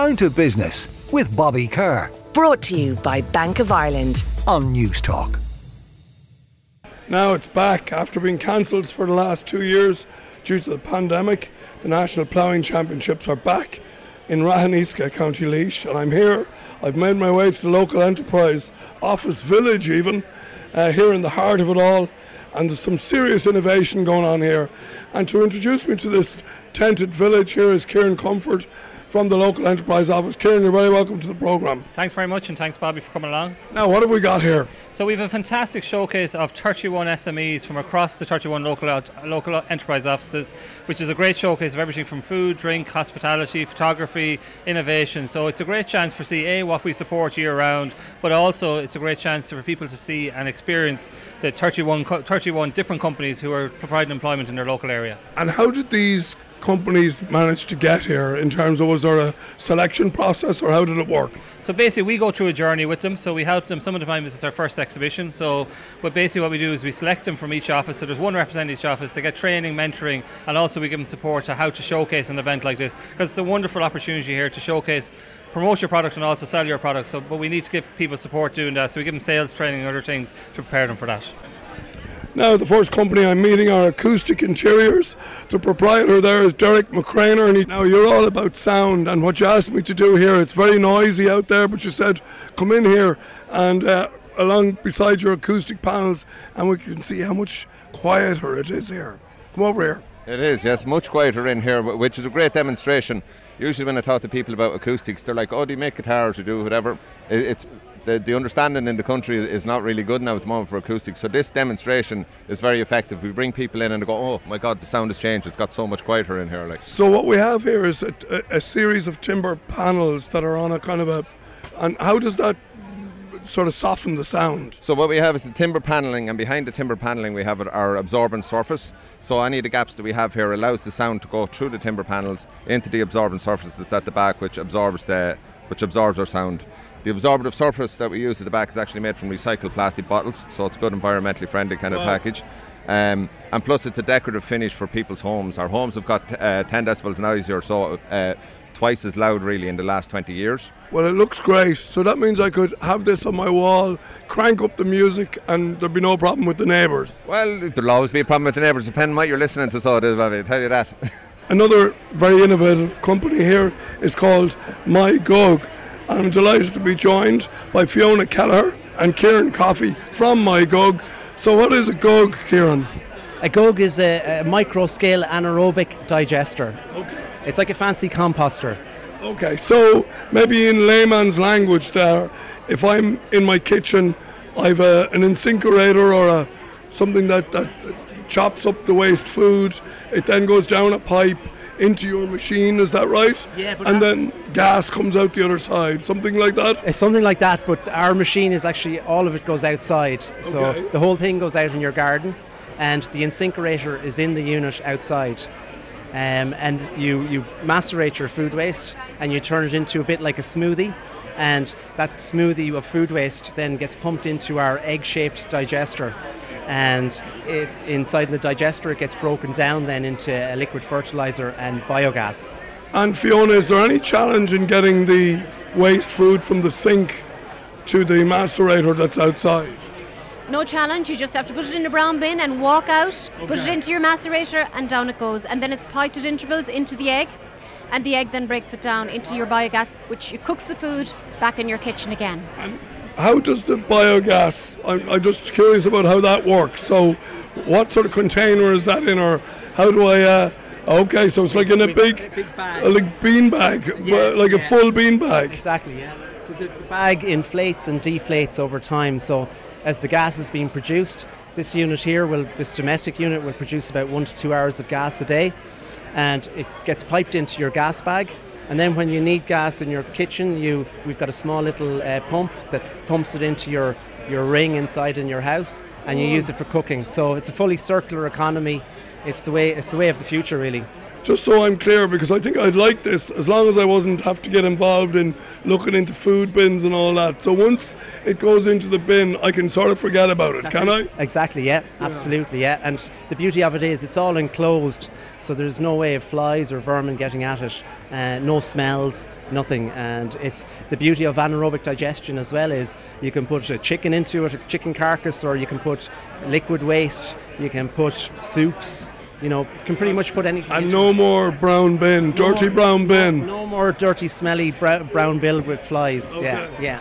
Down to Business with Bobby Kerr. Brought to you by Bank of Ireland on Newstalk. Now it's back after being cancelled for the last two years due to the pandemic. The National Ploughing Championships are back in Ratheniska, County Laois, and I'm here. I've made my way to the local enterprise office village, even uh, here in the heart of it all, and there's some serious innovation going on here. And to introduce me to this tented village here is Kieran Comerford from the local enterprise office. Kieran, you're very welcome to the programme. Thanks very much, and thanks, Bobby, for coming along. Now, what have we got here? So we have a fantastic showcase of 31 SMEs from across the 31 local uh, local enterprise offices, which is a great showcase of everything from food, drink, hospitality, photography, innovation. So it's a great chance for see a what we support year round, but also it's a great chance for people to see and experience the 31 31 different companies who are providing employment in their local area. And how did these companies managed to get here in terms of was there a selection process or how did it work? So basically, we go through a journey with them. So we help them. Some of the time, this is our first exhibition. So, but basically, what we do is we select them from each office. So there's one representative each office to get training, mentoring, and also we give them support to how to showcase an event like this because it's a wonderful opportunity here to showcase promote your product and also sell your product. So, but we need to give people support doing that. So we give them sales training and other things to prepare them for that. Now, the first company I'm meeting are Acoustic Interiors. The proprietor there is Derek McCraner. And he, now, you're all about sound, and what you asked me to do here, it's very noisy out there, but you said, come in here and uh, along beside your acoustic panels, and we can see how much quieter it is here. Come over here. It is, yes, much quieter in here, which is a great demonstration. Usually, when I talk to people about acoustics, they're like, "Oh, do you make guitars or do whatever?" It's the, the understanding in the country is not really good now at the moment for acoustics. So this demonstration is very effective. We bring people in and they go, "Oh my God, the sound has changed. It's got so much quieter in here." Like. So what we have here is a, a, a series of timber panels that are on a kind of a, and how does that sort of soften the sound. So what we have is the timber paneling, and behind the timber paneling we have our absorbent surface. So any of the gaps that we have here allows the sound to go through the timber panels into the absorbent surface that's at the back, which absorbs the which absorbs our sound. The absorptive surface that we use at the back is actually made from recycled plastic bottles, so it's a good environmentally friendly kind of package. Um, and plus, it's a decorative finish for people's homes. Our homes have got uh, 10 decibels noisier, so uh, twice as loud really in the last 20 years. Well, it looks great. So that means I could have this on my wall, crank up the music, and there'd be no problem with the neighbours. Well, there'll always be a problem with the neighbours, depending on what you're listening to, so it is, I tell you that. Another very innovative company here is called My Gug. I'm delighted to be joined by Fiona Keller and Kieran Coffey from My Gug. So, what is a Gug, Kieran? A Gug is a, a micro scale anaerobic digester. Okay. It's like a fancy composter. Okay, so maybe in layman's language, there, if I'm in my kitchen, I've a, an incinerator or a something that, that chops up the waste food. It then goes down a pipe into your machine, is that right? Yeah, and then gas comes out the other side, something like that. It's something like that, but our machine is actually all of it goes outside, so okay. the whole thing goes out in your garden, and the incinerator is in the unit outside. Um, and you, you macerate your food waste and you turn it into a bit like a smoothie and that smoothie of food waste then gets pumped into our egg shaped digester and it, inside the digester it gets broken down then into a liquid fertilizer and biogas. And Fiona, is there any challenge in getting the waste food from the sink to the macerator that's outside? No challenge, you just have to put it in a brown bin and walk out, okay. put it into your macerator, and down it goes. And then it's piped at intervals into the egg, and the egg then breaks it down into your biogas, which cooks the food back in your kitchen again. And how does the biogas? I'm, I'm, just curious about how that works. So, what sort of container is that in, or how do I? Uh, okay, so it's like in a big, a big bag. like bean bag, yeah, like yeah. a full bean bag. Exactly. Yeah. So the, the bag inflates and deflates over time. So as the gas is being produced, this unit here will, this domestic unit will produce about one to two hours of gas a day, and it gets piped into your gas bag and then when you need gas in your kitchen, you we've got a small little uh, pump that pumps it into your your ring inside in your house, and you use it for cooking. So it's a fully circular economy. It's the way it's the way of the future, really. Just so I'm clear, because I think I'd like this as long as I wasn't have to get involved in looking into food bins and all that. So once it goes into the bin, I can sort of forget about it, can I? Exactly, yeah, absolutely, yeah. And the beauty of it is it's all enclosed, so there's no way of flies or vermin getting at it, uh, no smells, nothing. And it's the beauty of anaerobic digestion as well is you can put a chicken into it, a chicken carcass, or you can put liquid waste, you can put soups, you know, can pretty much put anything. And no it. more brown bin, dirty more- brown bin. No more dirty, smelly brown, bill with flies. Yeah, Okay. yeah.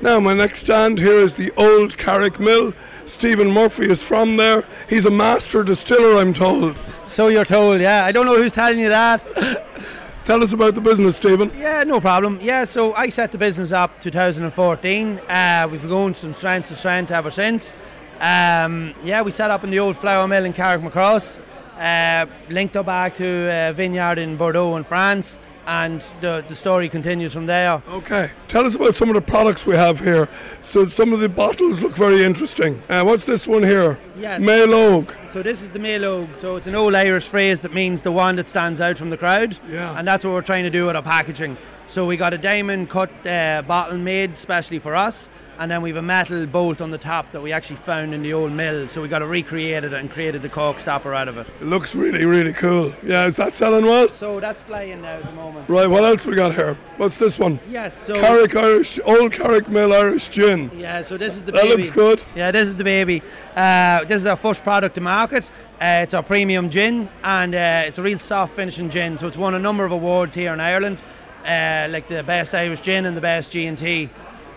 Now, my next stand here is the Old Carrick Mill. Stephen Murphy is from there. He's a master distiller, I'm told. So you're told, yeah. I don't know who's telling you that. Tell us about the business, Stephen. yeah, no problem. Yeah, so I set the business up 2014. Uh, we've gone from strength to strength ever since. Um, yeah, we set up in the old flour mill in Carrickmacross, uh, linked up back to a vineyard in Bordeaux in France, and the, the story continues from there. Okay, tell us about some of the products we have here. So, some of the bottles look very interesting. Uh, what's this one here? Yes. Mailog. So this is the Mailog. So it's an old Irish phrase that means the one that stands out from the crowd. Yeah. And that's what we're trying to do with our packaging. So we got a diamond cut uh, bottle made specially for us, and then we have a metal bolt on the top that we actually found in the old mill. So we got to recreate it and created the cork stopper out of it. It looks really, really cool. Yeah, is that selling well? So that's flying now at the moment. Right, what else we got here? What's this one? Yes. So Carrick Irish, Old Carrick Mill Irish Gin. Yeah, so this is the That baby. looks good. Yeah, this is the baby. Uh, this is our first product to market. Uh, it's our premium gin, and uh, it's a real soft finishing gin. So it's won a number of awards here in Ireland, uh, like the best Irish gin and the best G and T.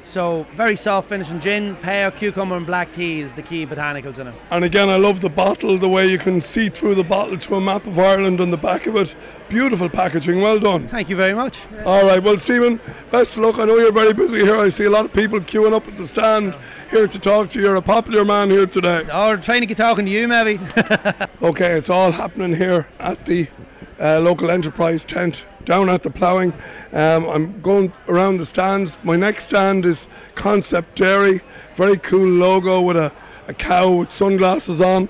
So very soft finishing gin. Pear, cucumber, and black tea is the key botanicals in it. And again, I love the bottle, the way you can see through the bottle to a map of Ireland on the back of it. Beautiful packaging, well done. Thank you very much. All right, well, Stephen, best of luck. I know you're very busy here. I see a lot of people queuing up at the stand here to talk to you. You're a popular man here today. Or trying to get talking to you, maybe. Okay, it's all happening here at the uh, local enterprise tent down at the ploughing. Um, I'm going around the stands. My next stand is Concept Dairy, very cool logo with a, a cow with sunglasses on.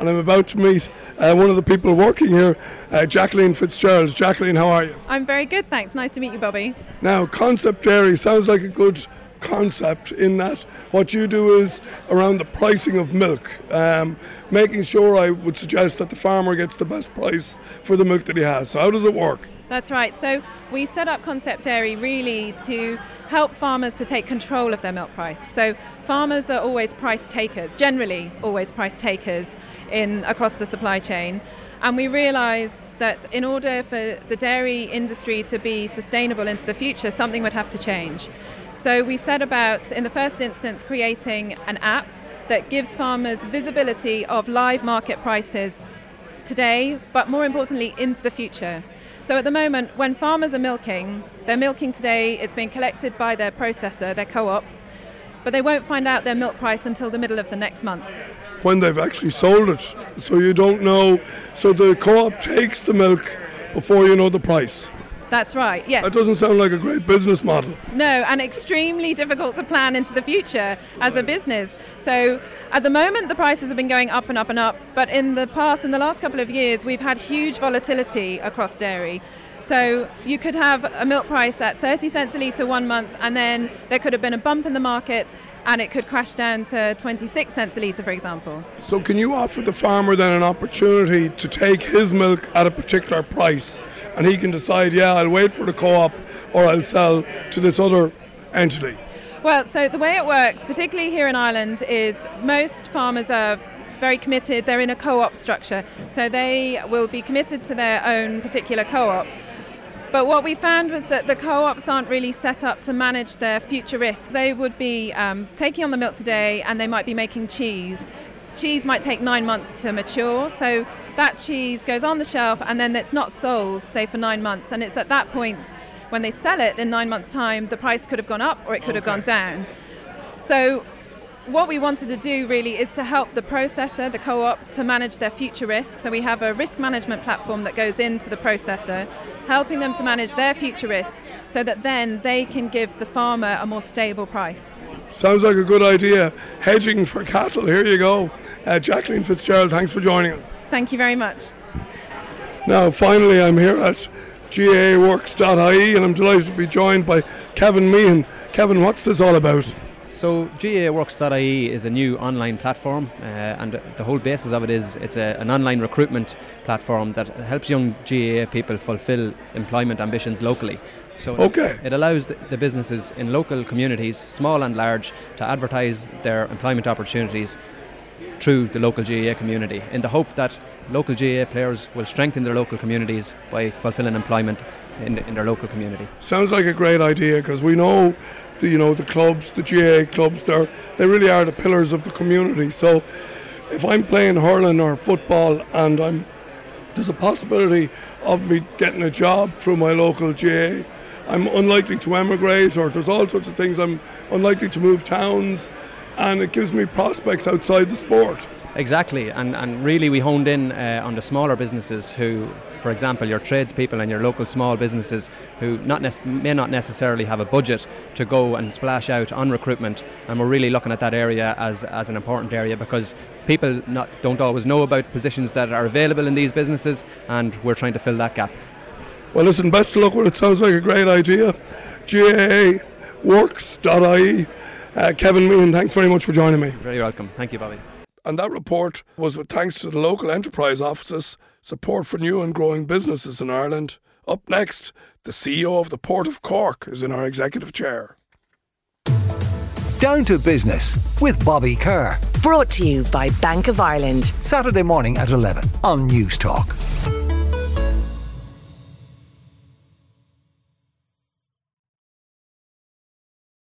And I'm about to meet uh, one of the people working here, uh, Jacqueline Fitzgerald. Jacqueline, how are you? I'm very good, thanks. Nice to meet you, Bobby. Now, Concept Dairy sounds like a good concept in that what you do is around the pricing of milk, um, making sure I would suggest that the farmer gets the best price for the milk that he has. So, how does it work? That's right. So we set up Concept Dairy really to help farmers to take control of their milk price. So farmers are always price takers, generally always price takers in across the supply chain. And we realised that in order for the dairy industry to be sustainable into the future, something would have to change. So we set about, in the first instance, creating an app that gives farmers visibility of live market prices today, but more importantly, into the future. So at the moment, when farmers are milking, they're milking today, it's being collected by their processor, their co op, but they won't find out their milk price until the middle of the next month. When they've actually sold it. So, you don't know. So, the co op takes the milk before you know the price. That's right, yes. That doesn't sound like a great business model. No, and extremely difficult to plan into the future as a business. So at the moment, the prices have been going up and up and up, but in the past, in the last couple of years, we've had huge volatility across dairy. So you could have a milk price at 30 cents a litre one month, and then there could have been a bump in the market, and it could crash down to 26 cents a litre, for example. So, can you offer the farmer then an opportunity to take his milk at a particular price and he can decide, yeah, I'll wait for the co op or I'll sell to this other entity? Well, so the way it works, particularly here in Ireland, is most farmers are very committed. They're in a co op structure, so they will be committed to their own particular co op. But what we found was that the co ops aren't really set up to manage their future risk. They would be um, taking on the milk today and they might be making cheese. Cheese might take nine months to mature, so that cheese goes on the shelf and then it's not sold, say, for nine months. And it's at that point when they sell it in nine months' time, the price could have gone up or it could have gone down. So what we wanted to do really is to help the processor, the co op, to manage their future risk. So we have a risk management platform that goes into the processor, helping them to manage their future risk so that then they can give the farmer a more stable price. Sounds like a good idea. Hedging for cattle, here you go. Uh, Jacqueline Fitzgerald, thanks for joining us. Thank you very much. Now, finally, I'm here at GAAworks.ie and I'm delighted to be joined by Kevin Meehan. Kevin, what's this all about? So GAAworks.ie is a new online platform, uh, and the whole basis of it is it's a, an online recruitment platform that helps young GAA people fulfil employment ambitions locally. So okay. it, it allows the, the businesses in local communities, small and large, to advertise their employment opportunities through the local GAA community in the hope that local GAA players will strengthen their local communities by fulfilling employment in, in their local community. Sounds like a great idea because we know the you know the clubs, the GAA clubs, they they really are the pillars of the community. So if I'm playing hurling or football and I'm there's a possibility of me getting a job through my local GAA. I'm unlikely to emigrate, or there's all sorts of things. I'm unlikely to move towns, and it gives me prospects outside the sport. Exactly, and, and really we honed in uh, on the smaller businesses who, for example, your tradespeople and your local small businesses who not nec- may not necessarily have a budget to go and splash out on recruitment. And we're really looking at that area as, as an important area because people not, don't always know about positions that are available in these businesses, and we're trying to fill that gap. Well, listen, best of luck with it. Sounds like a great idea. GAAworks.ie. Uh, Kevin Meehan, thanks very much for joining me. You're very welcome. Thank you, Bobby. And that report was with thanks to the local enterprise offices, support for new and growing businesses in Ireland. Up next, the CEO of the Port of Cork is in our executive chair. Down to business with Bobby Kerr. Brought to you by Bank of Ireland. Saturday morning at 11 on Newstalk.